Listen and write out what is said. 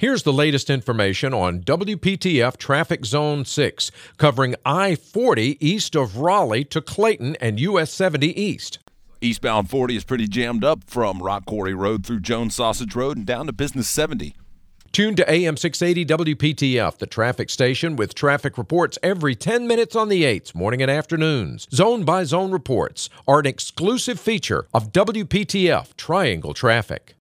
Here's the latest information on WPTF Traffic Zone 6, covering I 40 east of Raleigh to Clayton and US 70 east. Eastbound 40 is pretty jammed up from Rock Quarry Road through Jones Sausage Road and down to Business 70. Tune to AM 680 WPTF, the traffic station with traffic reports every 10 minutes on the 8s, morning and afternoons. Zone by zone reports are an exclusive feature of WPTF Triangle Traffic.